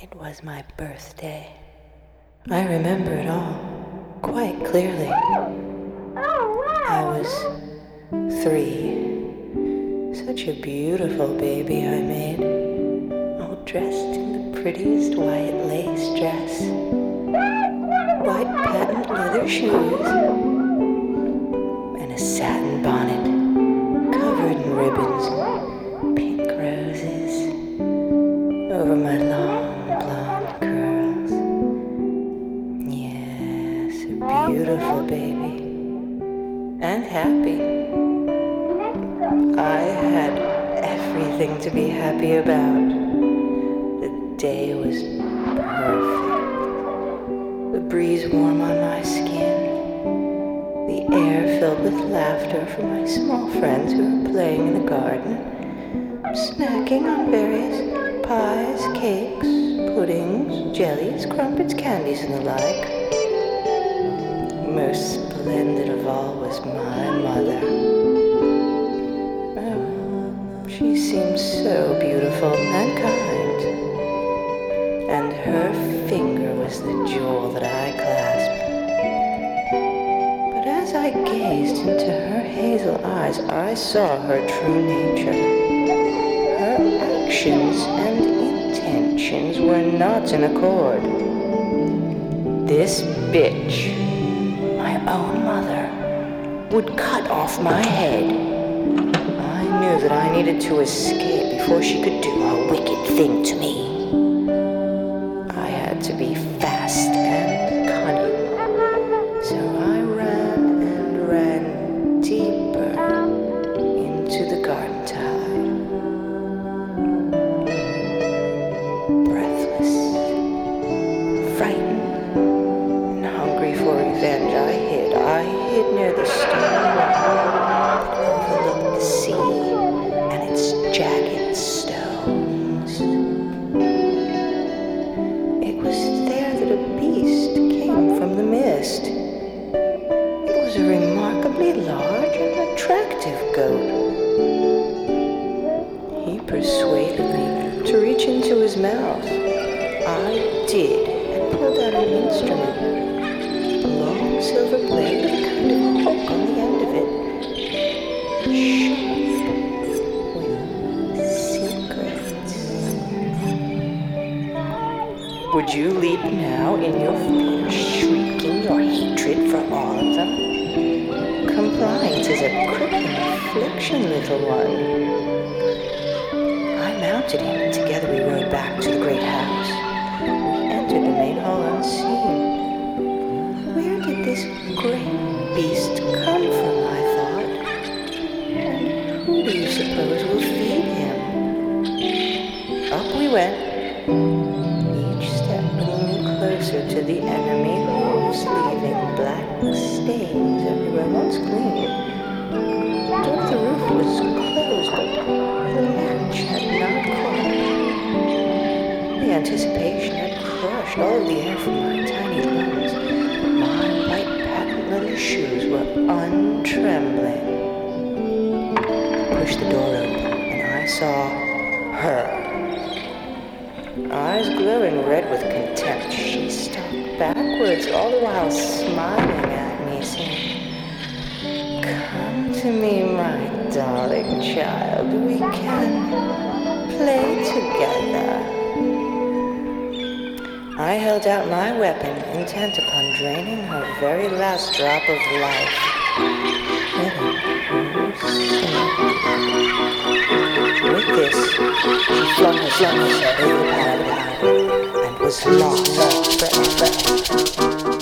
It was my birthday. I remember it all quite clearly. I was three. Such a beautiful baby I made, all dressed in the prettiest white lace dress, white patent leather shoes, and a satin bonnet from my small friends who were playing in the garden, snacking on various pies, cakes, puddings, jellies, crumpets, candies, and the like. Most splendid of all was my mother. Oh, she seemed so beautiful and kind. And her finger was the jewel that I clasped. But as I gazed into her hazel eyes, I saw her true nature. Her actions and intentions were not in accord. This bitch, my own mother, would cut off my head. I knew that I needed to escape before she could do a wicked thing to me. Darling child. We can play together. I held out my weapon, intent upon draining her very last drop of life. With this, she flung herself over the parapet and was lost forever.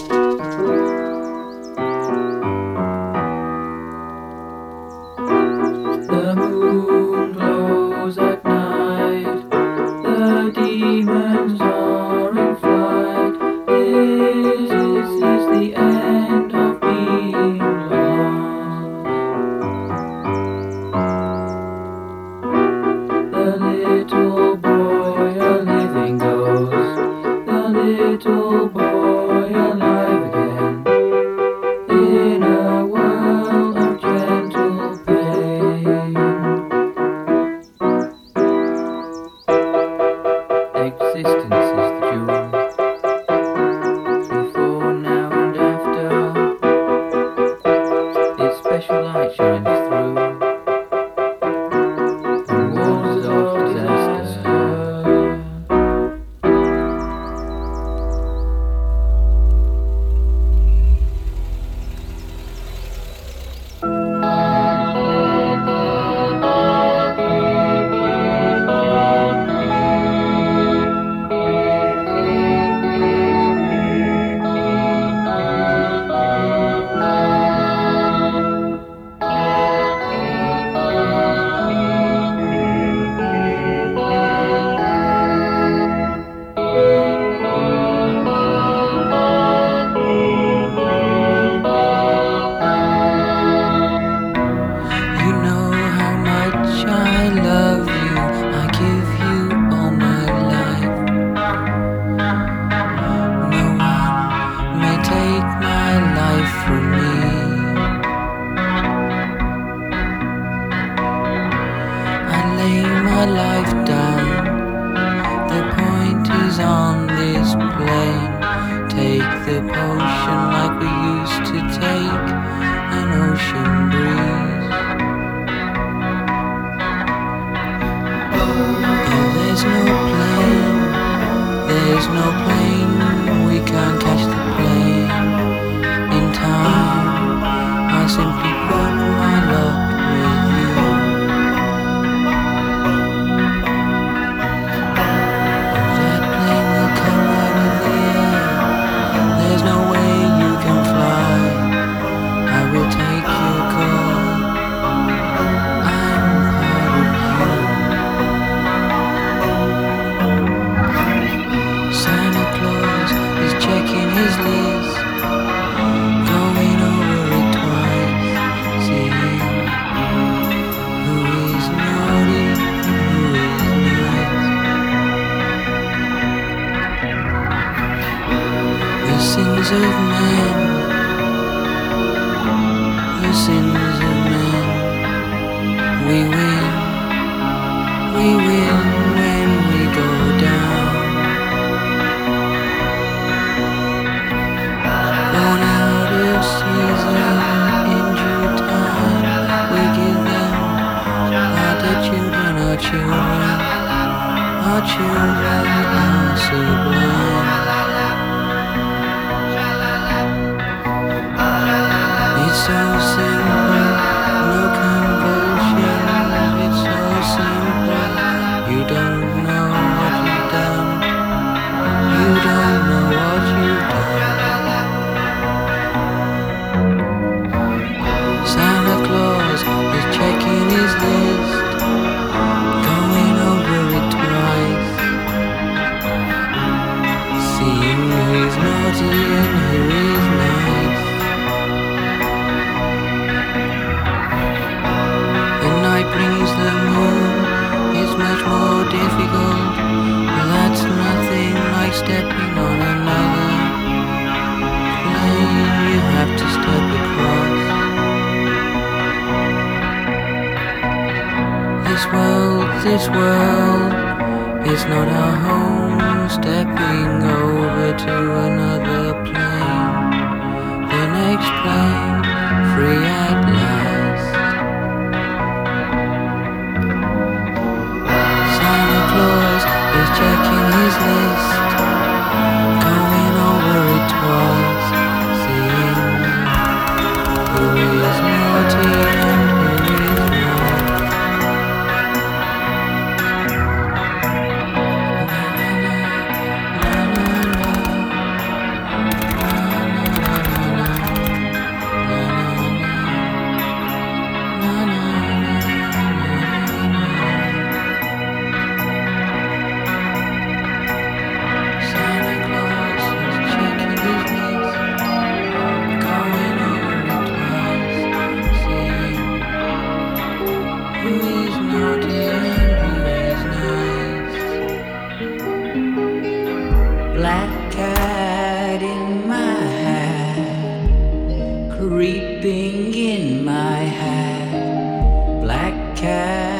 black cat in my hat, creeping in my hat, black cat.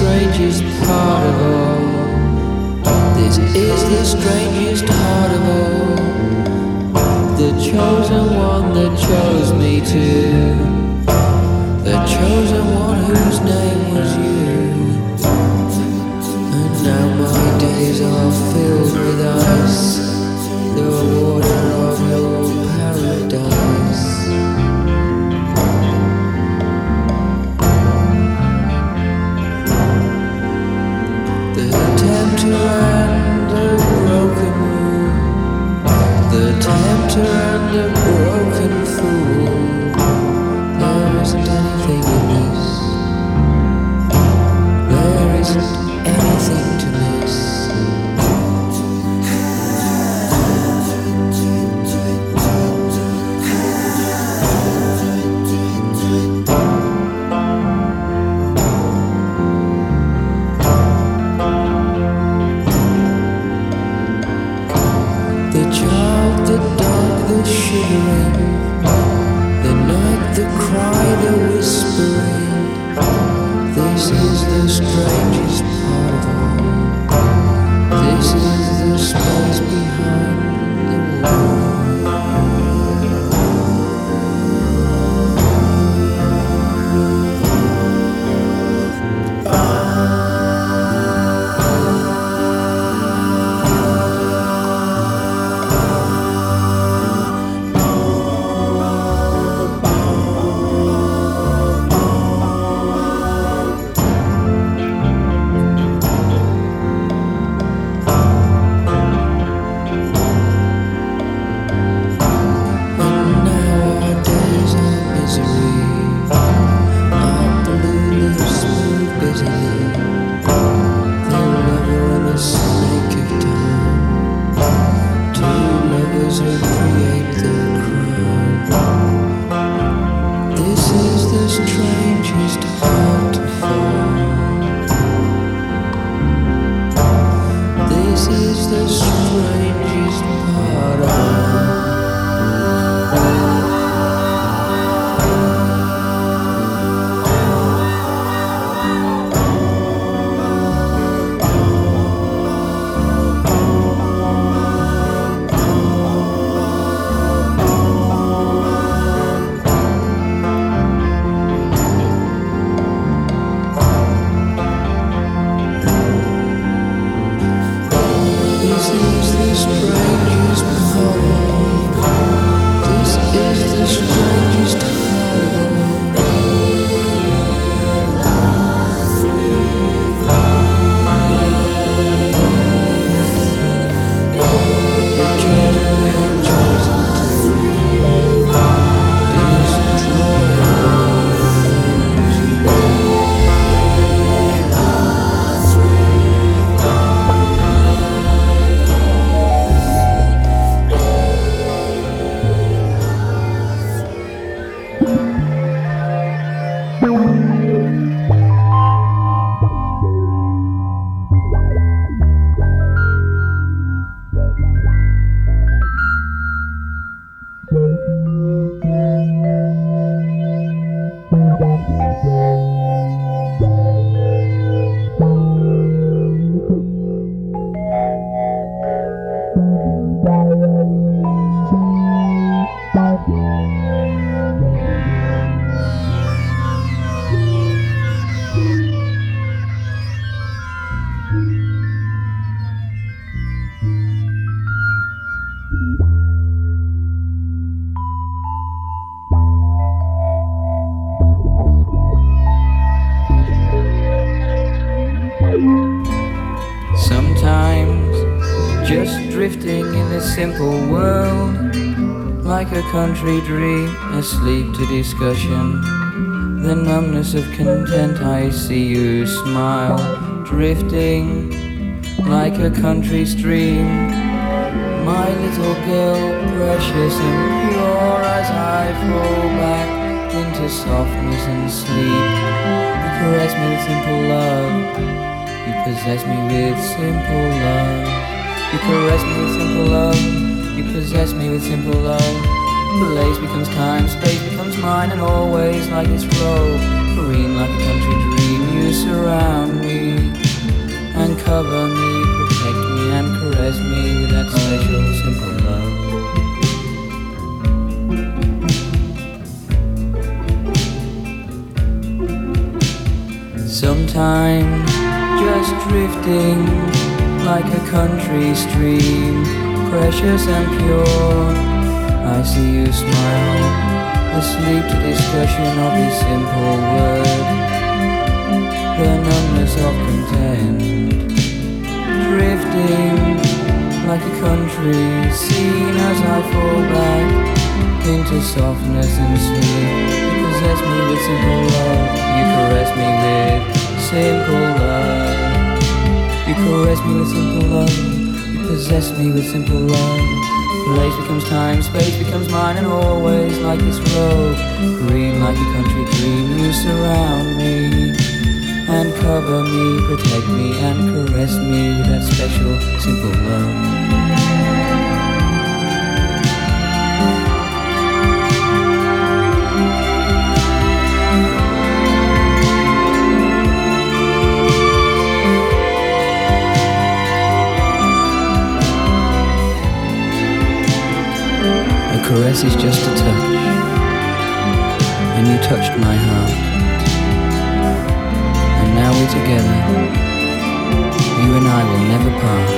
strangest part of all. This is the strangest part of all. The chosen one that chose me to. The chosen one whose name was you. And now my days are filled with ice. The country dream, asleep to discussion. The numbness of content, I see you smile, drifting like a country stream. My little girl, precious and pure as I fall back into softness and sleep. You caress me with simple love, you possess me with simple love. You caress me with simple love, you possess me with simple love. Place becomes time, space becomes mine, and always like this robe, green like a country dream. You surround me and cover me, protect me and caress me with that special, simple love. Sometimes just drifting like a country stream, precious and pure I see you smile, asleep to discussion of this simple word. The numbness of content, drifting like a country scene as I fall back into softness and sleep. You possess me with simple love, you caress me with simple love. You caress me with simple love, you possess me with simple love. Place becomes time, space becomes mine, and always like this road. Green like a country dream, you surround me and cover me, protect me, and caress me with that special, simple love. Caress is just a touch, and you touched my heart. And now we're together, you and I will never part.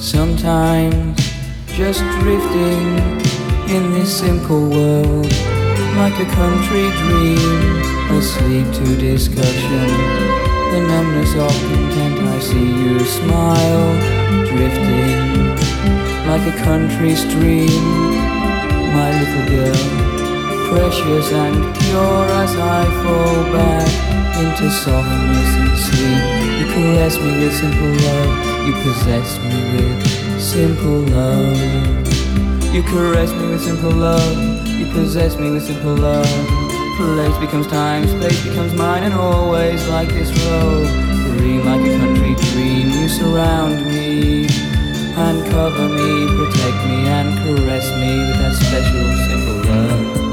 Sometimes just drifting in this simple world like a country dream, asleep to discussion. The numbness of content, I see you smile, drifting like a country stream. My little girl, precious and pure as I fall back into softness and sleep. You caress me with simple love, you possess me with simple love. You caress me with simple love. Possess me with simple love. Place becomes time, space becomes mine, and always like this road. Green like a country dream, you surround me and cover me, protect me, and caress me with that special simple love.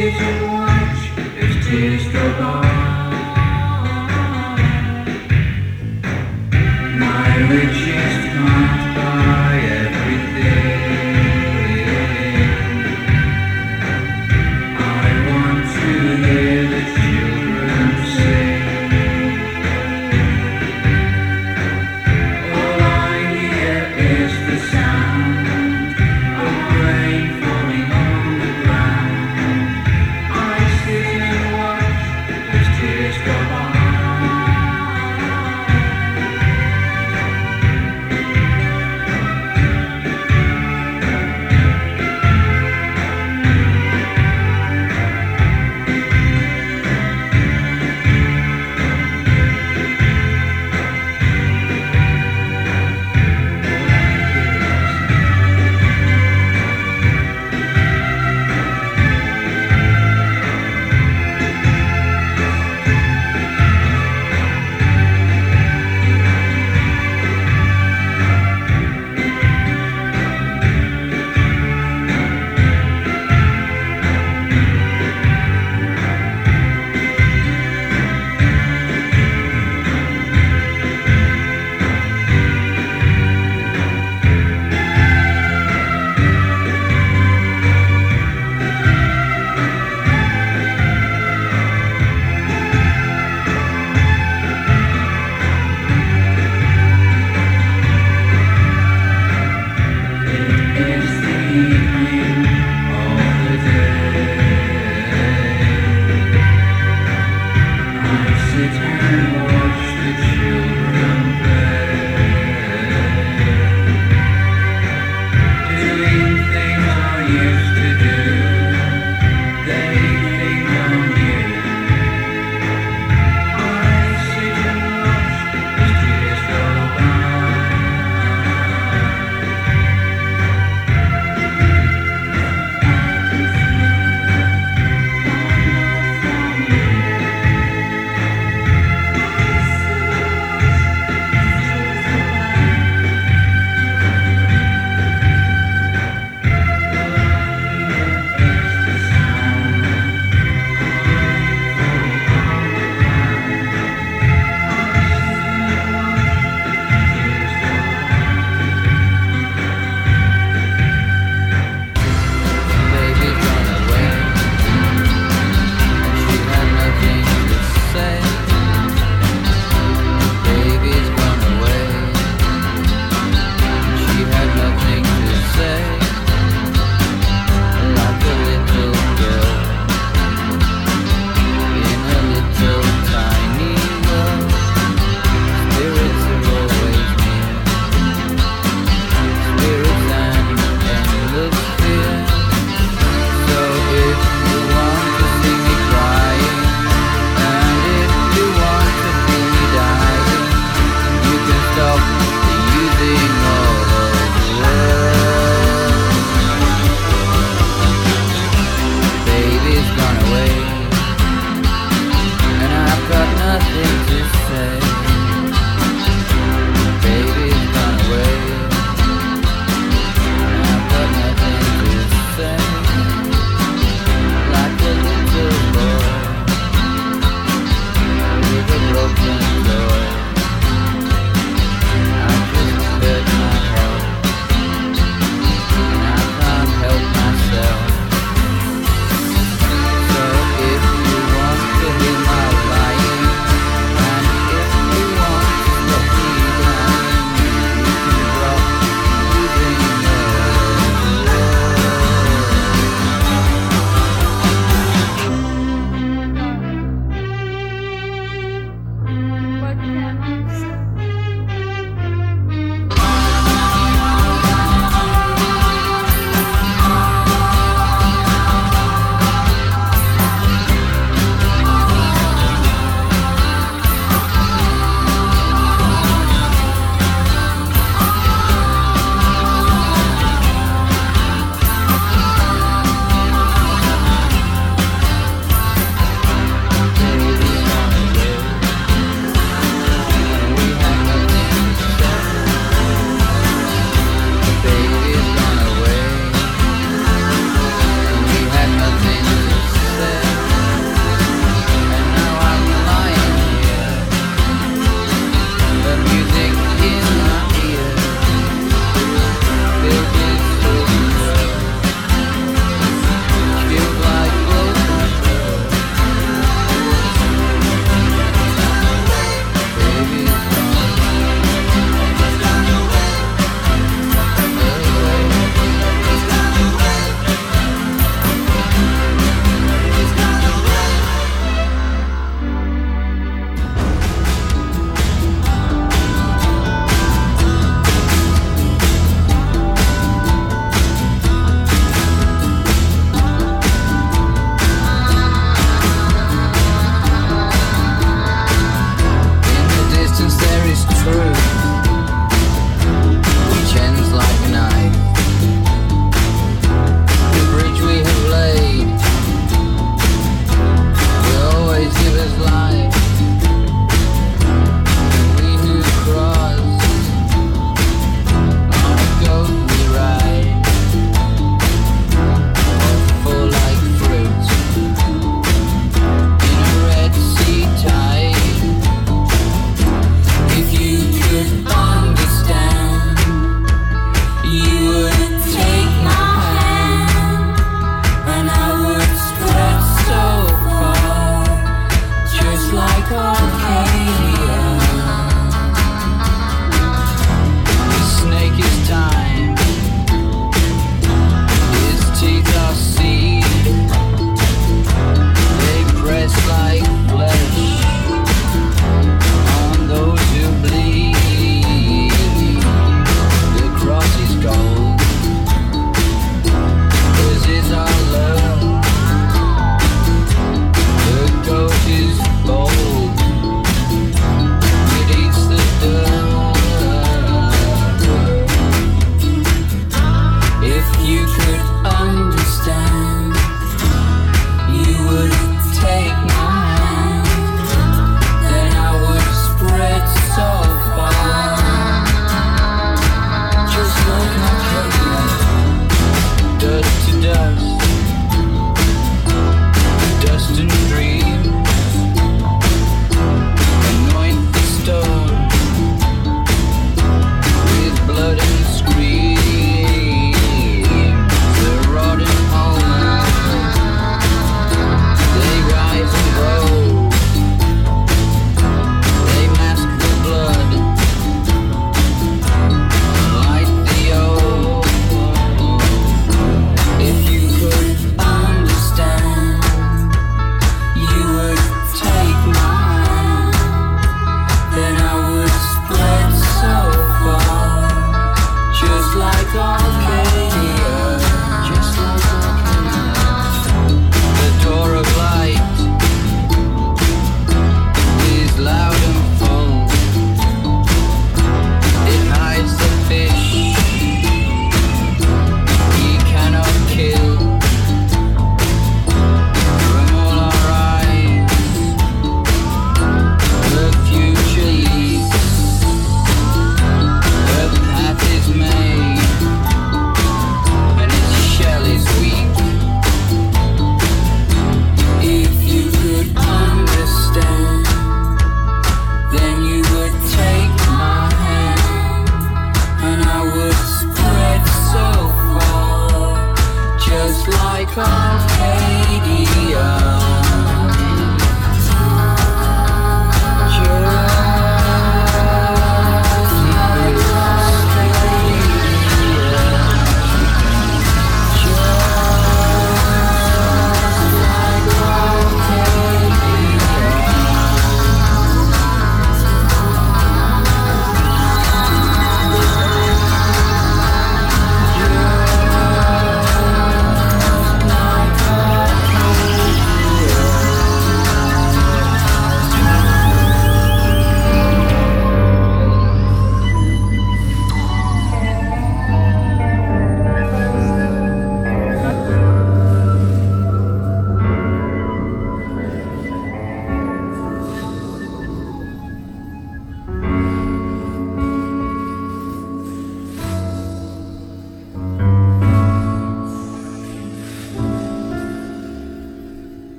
you.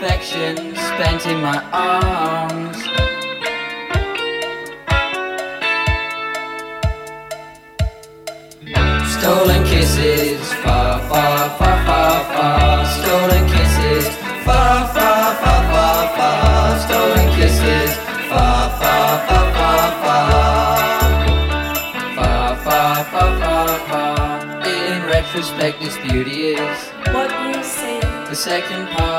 affection spent in my arms. Stolen kisses, far, far, far, far, far. Stolen kisses, far, far, far, far, far. Stolen kisses, far, far, far, far, far. Far, far, far, far, far. In retrospect, this beauty is what you see. The second part.